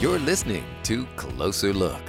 You're listening to Closer Look.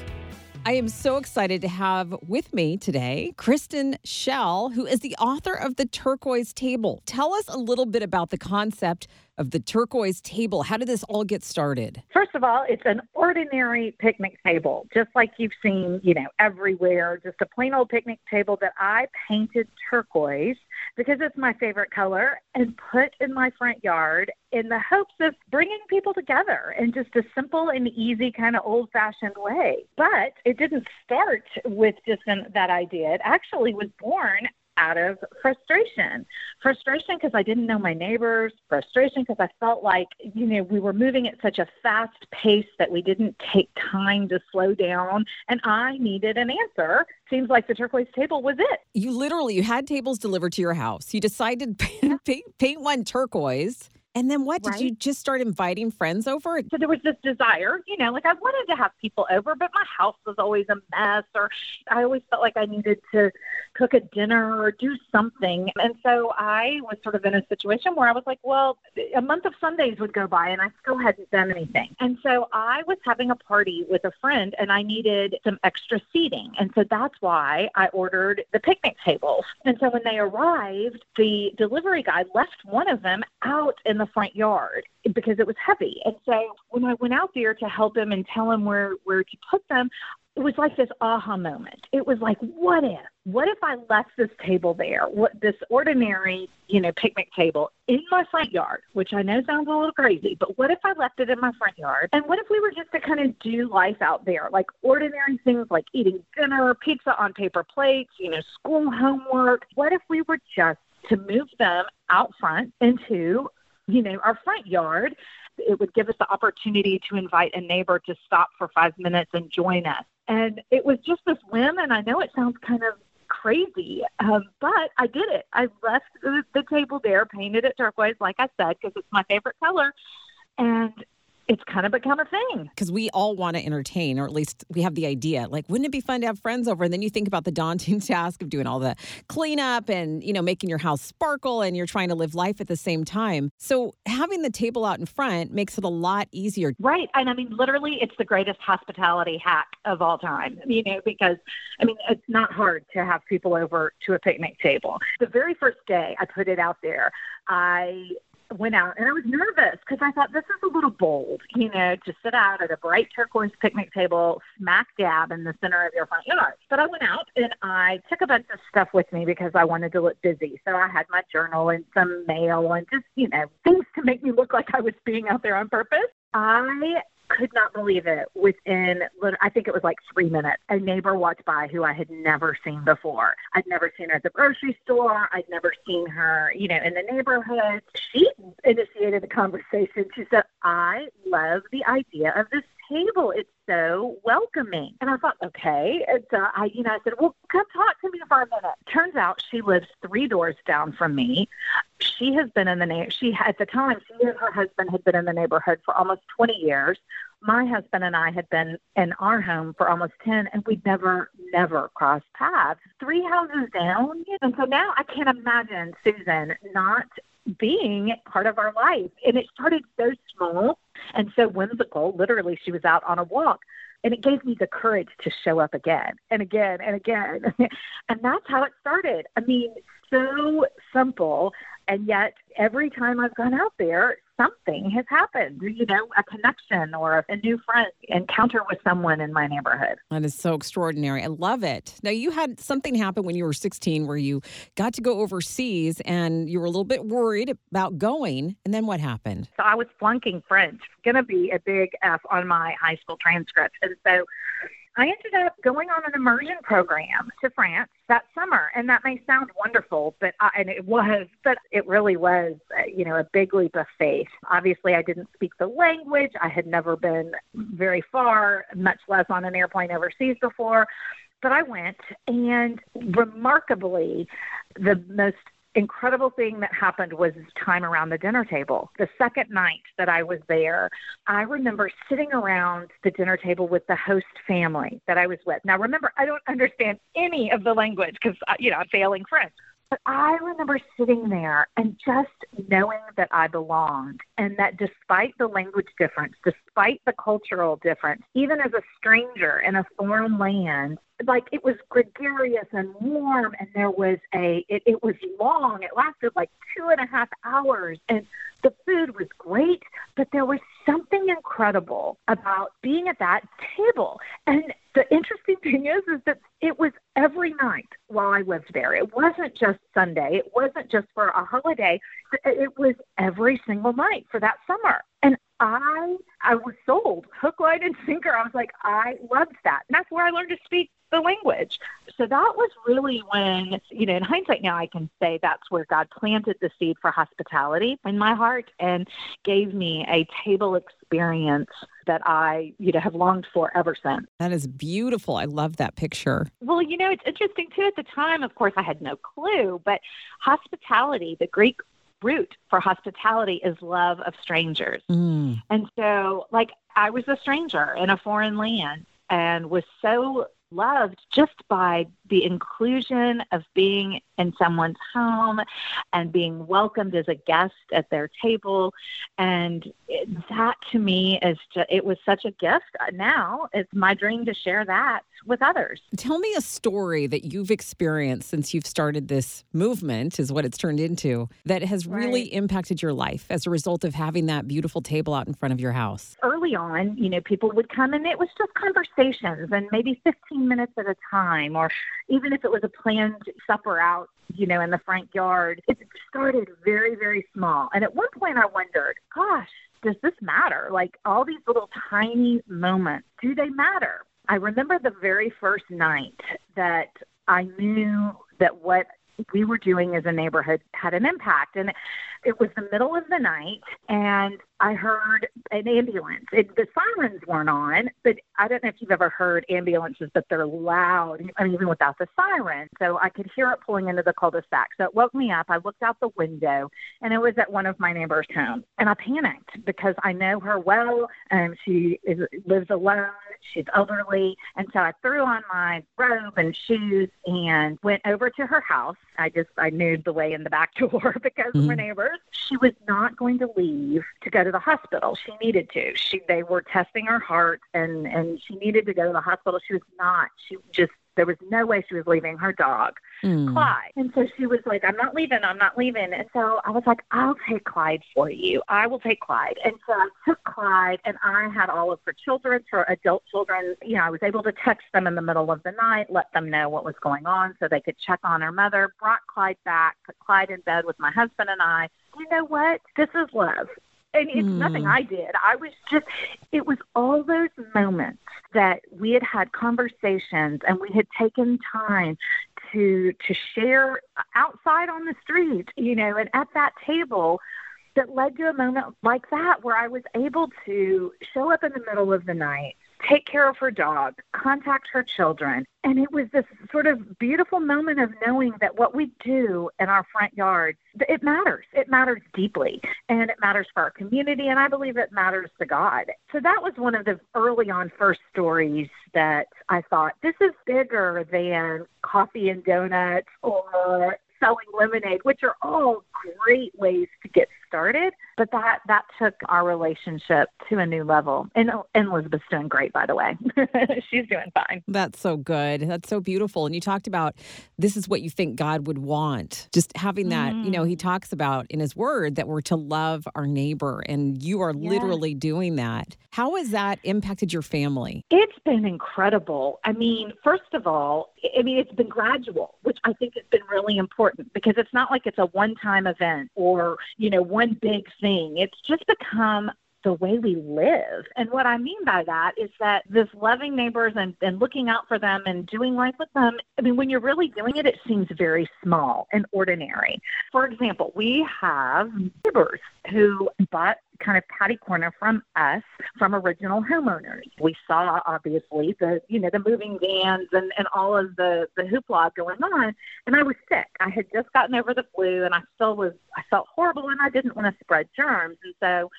I am so excited to have with me today Kristen Schell, who is the author of The Turquoise Table. Tell us a little bit about the concept of the turquoise table. How did this all get started? First of all, it's an ordinary picnic table, just like you've seen, you know, everywhere, just a plain old picnic table that I painted turquoise because it's my favorite color and put in my front yard in the hopes of bringing people together in just a simple and easy kind of old fashioned way. But it didn't start with just an, that idea. It actually was born out of frustration. Frustration because I didn't know my neighbors, frustration because I felt like, you know, we were moving at such a fast pace that we didn't take time to slow down and I needed an answer. Seems like the turquoise table was it. You literally you had tables delivered to your house. You decided paint, paint one turquoise and then what? Did you just start inviting friends over? So there was this desire, you know, like I wanted to have people over, but my house was always a mess, or I always felt like I needed to cook a dinner or do something. And so I was sort of in a situation where I was like, well, a month of Sundays would go by and I still hadn't done anything. And so I was having a party with a friend and I needed some extra seating. And so that's why I ordered the picnic tables. And so when they arrived, the delivery guy left one of them out in the front yard because it was heavy. And so when I went out there to help him and tell him where where to put them, it was like this aha moment. It was like, what if? What if I left this table there, what this ordinary, you know, picnic table in my front yard, which I know sounds a little crazy, but what if I left it in my front yard? And what if we were just to kind of do life out there, like ordinary things like eating dinner, pizza on paper plates, you know, school homework? What if we were just to move them out front into you know, our front yard. It would give us the opportunity to invite a neighbor to stop for five minutes and join us. And it was just this whim, and I know it sounds kind of crazy, um, but I did it. I left the, the table there, painted it turquoise, like I said, because it's my favorite color. And it's kind of become a thing. Because we all want to entertain, or at least we have the idea. Like, wouldn't it be fun to have friends over? And then you think about the daunting task of doing all the cleanup and, you know, making your house sparkle and you're trying to live life at the same time. So having the table out in front makes it a lot easier. Right. And I mean, literally, it's the greatest hospitality hack of all time, you know, because, I mean, it's not hard to have people over to a picnic table. The very first day I put it out there, I went out and I was nervous because I thought this is a little bold, you know, to sit out at a bright turquoise picnic table smack dab in the center of your front yard. But I went out and I took a bunch of stuff with me because I wanted to look busy. So I had my journal and some mail and just, you know, things to make me look like I was being out there on purpose. I could not believe it. Within, I think it was like three minutes, a neighbor walked by who I had never seen before. I'd never seen her at the grocery store. I'd never seen her, you know, in the neighborhood. She initiated the conversation. She said, I love the idea of this table. is so welcoming. And I thought, okay. And so uh, I, you know, I said, well, come talk to me for a minute. Turns out she lives three doors down from me. She has been in the neighborhood. She at the time, she and her husband had been in the neighborhood for almost 20 years. My husband and I had been in our home for almost 10, and we'd never, never crossed paths. Three houses down. And so now I can't imagine Susan not being part of our life. And it started so small and so whimsical. Literally, she was out on a walk. And it gave me the courage to show up again and again and again. and that's how it started. I mean, so simple. And yet, every time I've gone out there, something has happened, you know, a connection or a new friend encounter with someone in my neighborhood. That is so extraordinary. I love it. Now, you had something happen when you were 16 where you got to go overseas and you were a little bit worried about going. And then what happened? So I was flunking French, going to be a big F on my high school transcript. And so I ended up going on an immersion program to France that summer, and that may sound wonderful, but I, and it was, but it really was, uh, you know, a big leap of faith. Obviously, I didn't speak the language. I had never been very far, much less on an airplane overseas before. But I went, and remarkably, the most incredible thing that happened was time around the dinner table. The second night that I was there, I remember sitting around the dinner table with the host family that I was with. Now, remember, I don't understand any of the language because, uh, you know, I'm failing French. But I remember sitting there and just knowing that I belonged and that despite the language difference, despite the cultural difference, even as a stranger in a foreign land, like it was gregarious and warm and there was a it, it was long. It lasted like two and a half hours and the food was great but there was something incredible about being at that table. And the interesting thing is is that it was every night while i lived there. It wasn't just sunday. It wasn't just for a holiday. It was every single night for that summer. And I I was sold hook, line, and sinker. I was like, I loved that. And that's where I learned to speak the language. So that was really when, you know, in hindsight now, I can say that's where God planted the seed for hospitality in my heart and gave me a table experience that I, you know, have longed for ever since. That is beautiful. I love that picture. Well, you know, it's interesting too. At the time, of course, I had no clue, but hospitality, the Greek root for hospitality is love of strangers. Mm. And so, like, I was a stranger in a foreign land and was so loved just by the inclusion of being in someone's home and being welcomed as a guest at their table. And that to me is just, it was such a gift. Uh, now it's my dream to share that with others. Tell me a story that you've experienced since you've started this movement is what it's turned into that has really impacted your life as a result of having that beautiful table out in front of your house. Early on you know people would come and it was just conversations and maybe 15 minutes at a time or even if it was a planned supper out, you know, in the front yard, it started very, very small. And at one point I wondered, gosh, does this matter? Like all these little tiny moments, do they matter? I remember the very first night that I knew that what we were doing as a neighborhood had an impact. And it was the middle of the night, and I heard an ambulance. It, the sirens weren't on, but I don't know if you've ever heard ambulances, but they're loud, I mean, even without the siren. So I could hear it pulling into the cul-de-sac. So it woke me up. I looked out the window, and it was at one of my neighbor's homes. And I panicked because I know her well, and she is, lives alone. She's elderly. And so I threw on my robe and shoes and went over to her house. I just, I knew the way in the back door because mm-hmm. we're neighbors she was not going to leave to go to the hospital. She needed to. She they were testing her heart and and she needed to go to the hospital. She was not. She just there was no way she was leaving her dog, mm. Clyde. And so she was like, I'm not leaving, I'm not leaving. And so I was like, I'll take Clyde for you. I will take Clyde. And so I took Clyde and I had all of her children, her adult children. You know, I was able to text them in the middle of the night, let them know what was going on so they could check on her mother, brought Clyde back, put Clyde in bed with my husband and I. You know what? This is love and it's mm. nothing I did. I was just, it was all those moments that we had had conversations and we had taken time to to share outside on the street, you know, and at that table that led to a moment like that where I was able to show up in the middle of the night take care of her dog, contact her children. And it was this sort of beautiful moment of knowing that what we do in our front yard, it matters. It matters deeply. And it matters for our community. And I believe it matters to God. So that was one of the early on first stories that I thought, this is bigger than coffee and donuts or selling lemonade, which are all great ways to get started. But that that took our relationship to a new level. And, and Elizabeth's doing great, by the way. She's doing fine. That's so good. That's so beautiful. And you talked about this is what you think God would want. Just having that, mm. you know, he mm. talks about in his word that we're to love our neighbor, and you are yes. literally doing that. How has that impacted your family? It's been incredible. I mean, first of all, I mean, it's been gradual, which I think has been really important because it's not like it's a one time event or, you know, one big thing. It's just become the way we live. And what I mean by that is that this loving neighbors and, and looking out for them and doing life with them, I mean, when you're really doing it, it seems very small and ordinary. For example, we have neighbors who bought kind of patty corner from us from original homeowners. We saw obviously the you know the moving vans and and all of the the hoopla going on, and I was sick. I had just gotten over the flu, and I still was I felt horrible, and I didn't want to spread germs, and so.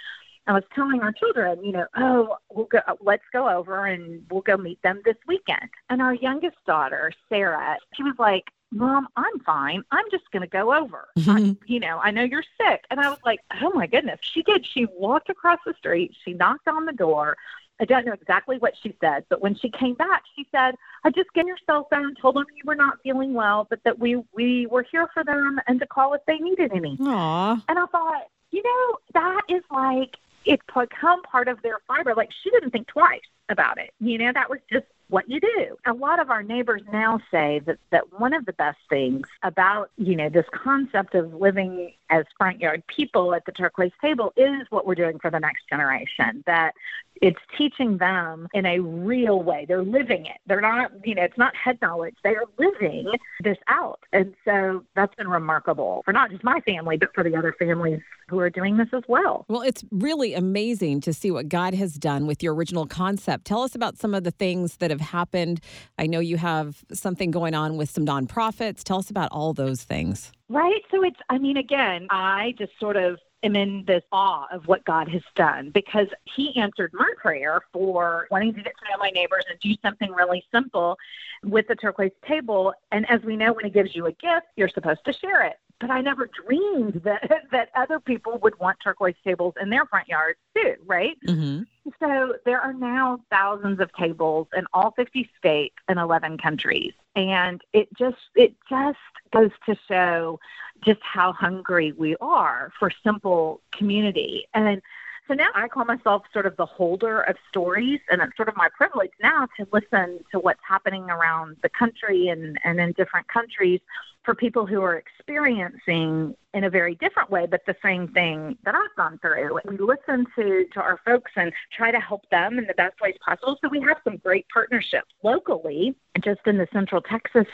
I was telling our children, you know, oh, we'll go, let's go over and we'll go meet them this weekend. And our youngest daughter, Sarah, she was like, Mom, I'm fine. I'm just going to go over. I, mm-hmm. you know, I know you're sick. And I was like, Oh my goodness. She did. She walked across the street. She knocked on the door. I don't know exactly what she said, but when she came back, she said, I just gave your cell phone, told them you were not feeling well, but that we, we were here for them and to call if they needed any. Aw. And I thought, you know, that is like, it's become part of their fiber. Like she didn't think twice about it. You know, that was just what you do. A lot of our neighbors now say that, that one of the best things about, you know, this concept of living as front yard people at the turquoise table is what we're doing for the next generation. That it's teaching them in a real way. They're living it. They're not, you know, it's not head knowledge. They are living this out. And so that's been remarkable for not just my family, but for the other families who are doing this as well. Well, it's really amazing to see what God has done with your original concept. Tell us about some of the things that have happened. I know you have something going on with some nonprofits. Tell us about all those things. Right. So it's, I mean, again, I just sort of am in this awe of what God has done because He answered my prayer for wanting to get to know my neighbors and do something really simple with the turquoise table. And as we know, when He gives you a gift, you're supposed to share it. But I never dreamed that that other people would want turquoise tables in their front yards too, right? Mm-hmm. So there are now thousands of tables in all 50 states and 11 countries. And it just it just goes to show just how hungry we are for simple community. And so now I call myself sort of the holder of stories, and it's sort of my privilege now to listen to what's happening around the country and, and in different countries for people who are experiencing in a very different way, but the same thing that I've gone through. We listen to, to our folks and try to help them in the best ways possible. So we have some great partnerships locally, just in the central Texas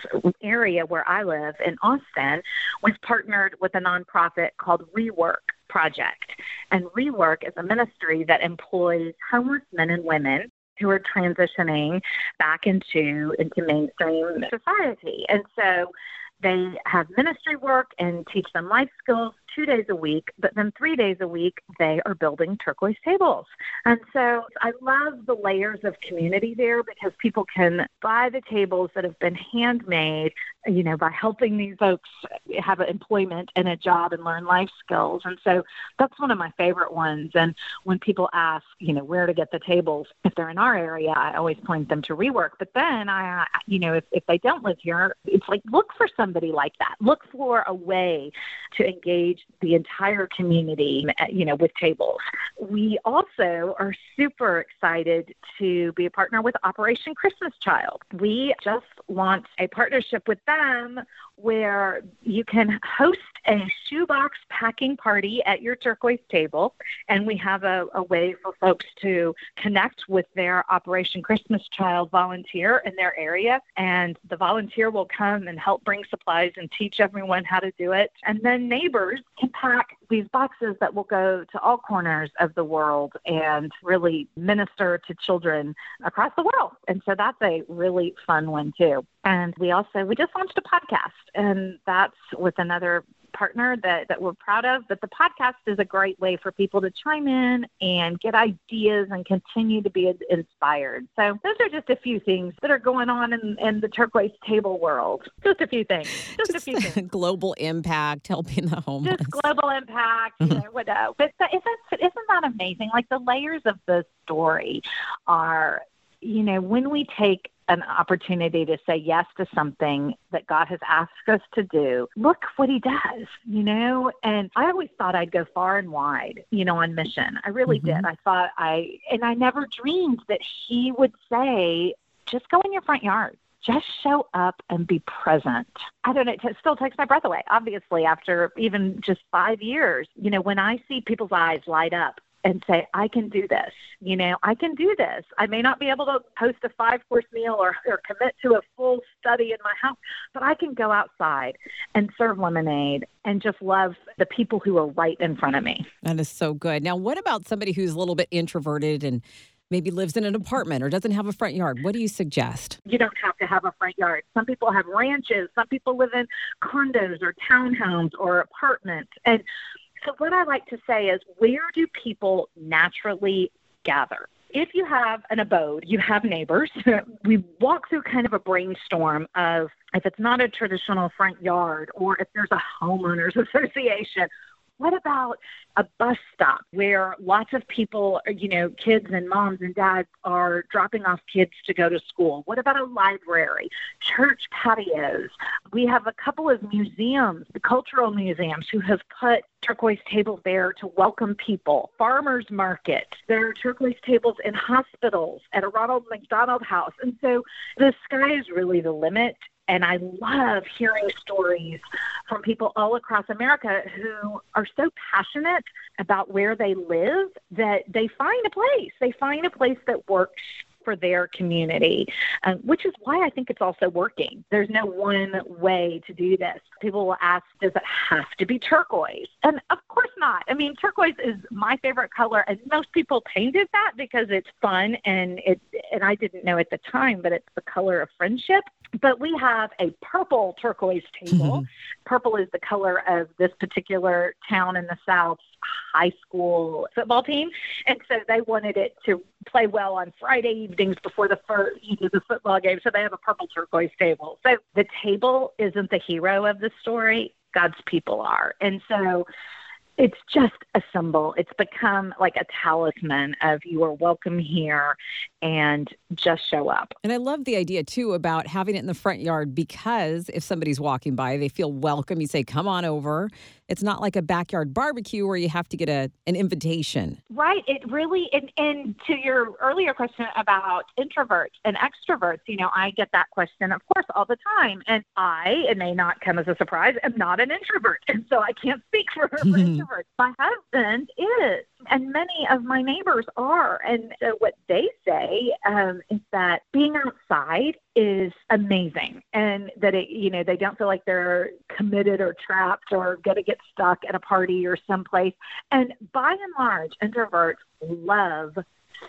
area where I live in Austin. We've partnered with a nonprofit called Rework Project. And Rework is a ministry that employs homeless men and women who are transitioning back into into mainstream society. And so they have ministry work and teach them life skills two days a week, but then three days a week they are building turquoise tables. And so I love the layers of community there because people can buy the tables that have been handmade, you know, by helping these folks have employment and a job and learn life skills. And so that's one of my favorite ones. And when people ask, you know, where to get the tables, if they're in our area, I always point them to rework. But then I, you know, if, if they don't live here, it's like look for somebody like that. Look for a way to engage the entire community, you know, with tables. We also are super excited to be a partner with Operation Christmas Child. We just launched a partnership with them where you can host a shoebox packing party at your turquoise table. And we have a, a, way for folks to connect with their Operation Christmas Child volunteer in their area. And the volunteer will come and help bring supplies and teach everyone how to do it. And then neighbors can pack these boxes that will go to all corners of the world and really minister to children across the world. And so that's a really fun one too. And we also we just launched a podcast and that's with another partner that, that we're proud of. But the podcast is a great way for people to chime in and get ideas and continue to be inspired. So those are just a few things that are going on in, in the turquoise table world. Just a few things. Just, just a few things. global impact, helping the homeless. Just global impact, you know, what, uh, but isn't, isn't that amazing? Like the layers of the story are, you know, when we take an opportunity to say yes to something that God has asked us to do, look what He does, you know? And I always thought I'd go far and wide, you know, on mission. I really mm-hmm. did. I thought I, and I never dreamed that He would say, just go in your front yard. Just show up and be present. I don't know, it still takes my breath away, obviously, after even just five years. You know, when I see people's eyes light up and say, I can do this. You know, I can do this. I may not be able to host a five course meal or, or commit to a full study in my house, but I can go outside and serve lemonade and just love the people who are right in front of me. That is so good. Now, what about somebody who's a little bit introverted and maybe lives in an apartment or doesn't have a front yard. What do you suggest? You don't have to have a front yard. Some people have ranches, some people live in condos or townhomes or apartments. And so, what I like to say is, where do people naturally gather? if you have an abode, you have neighbors. we walk through kind of a brainstorm of if it's not a traditional front yard or if there's a homeowners association what about a bus stop where lots of people, you know, kids and moms and dads are dropping off kids to go to school? What about a library, church patios? We have a couple of museums, the cultural museums, who have put turquoise tables there to welcome people. Farmers market. There are turquoise tables in hospitals at a Ronald McDonald House. And so the sky is really the limit. And I love hearing stories from people all across America who are so passionate about where they live that they find a place. They find a place that works for their community, um, which is why I think it's also working. There's no one way to do this. People will ask, does it have to be turquoise? And of course not. I mean, turquoise is my favorite color, and most people painted that because it's fun and it. And I didn't know at the time, but it's the color of friendship. But we have a purple turquoise table. Purple is the color of this particular town in the South high school football team. And so they wanted it to play well on Friday evenings before the first you know, the football game. So they have a purple turquoise table. So the table isn't the hero of the story. God's people are. And so it's just a symbol. It's become like a talisman of you are welcome here and just show up. And I love the idea too about having it in the front yard because if somebody's walking by, they feel welcome. You say, come on over. It's not like a backyard barbecue where you have to get a an invitation. Right. It really and, and to your earlier question about introverts and extroverts, you know, I get that question of course all the time. And I, it may not come as a surprise, am not an introvert. And so I can't speak for, for introverts. My husband is and many of my neighbors are. And so what they say um, is that being outside is amazing and that it, you know, they don't feel like they're committed or trapped or going to get stuck at a party or someplace. And by and large, introverts love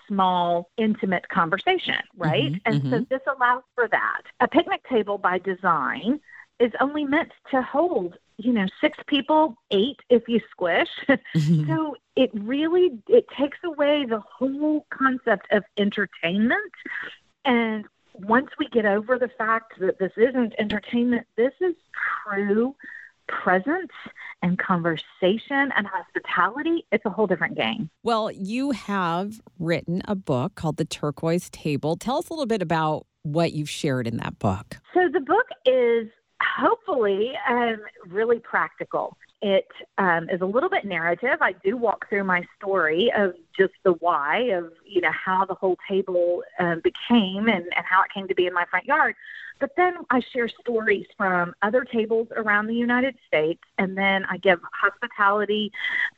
small, intimate conversation, right? Mm-hmm, and mm-hmm. so this allows for that. A picnic table by design is only meant to hold you know six people eight if you squish mm-hmm. so it really it takes away the whole concept of entertainment and once we get over the fact that this isn't entertainment this is true presence and conversation and hospitality, it's a whole different game. Well, you have written a book called The Turquoise Table. Tell us a little bit about what you've shared in that book. So the book is hopefully um, really practical. It um, is a little bit narrative. I do walk through my story of just the why of you know how the whole table um, became and, and how it came to be in my front yard. But then I share stories from other tables around the United States, and then I give hospitality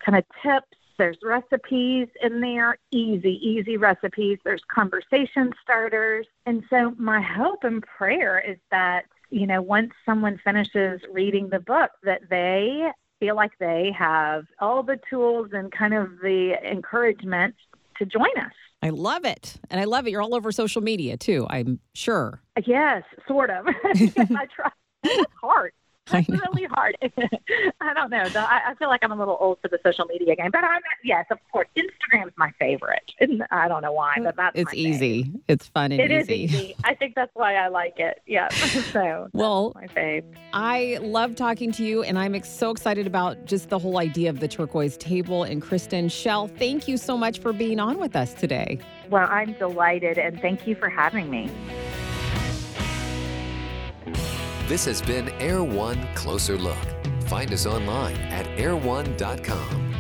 kind of tips there's recipes in there, easy, easy recipes. There's conversation starters. And so, my hope and prayer is that you know, once someone finishes reading the book, that they feel like they have all the tools and kind of the encouragement to join us. I love it. And I love it. You're all over social media too, I'm sure. Yes, sort of. yes, I try. It's hard. It's really hard. I don't know. I, I feel like I'm a little old for the social media game, but I'm yes, of course. Instagram's my favorite. And I don't know why, but that's it's easy. Fave. It's fun and it easy. It is easy. I think that's why I like it. Yeah. so well, my fave. I love talking to you, and I'm ex- so excited about just the whole idea of the turquoise table. And Kristen Schell, thank you so much for being on with us today. Well, I'm delighted, and thank you for having me. This has been Air One Closer Look. Find us online at airone.com.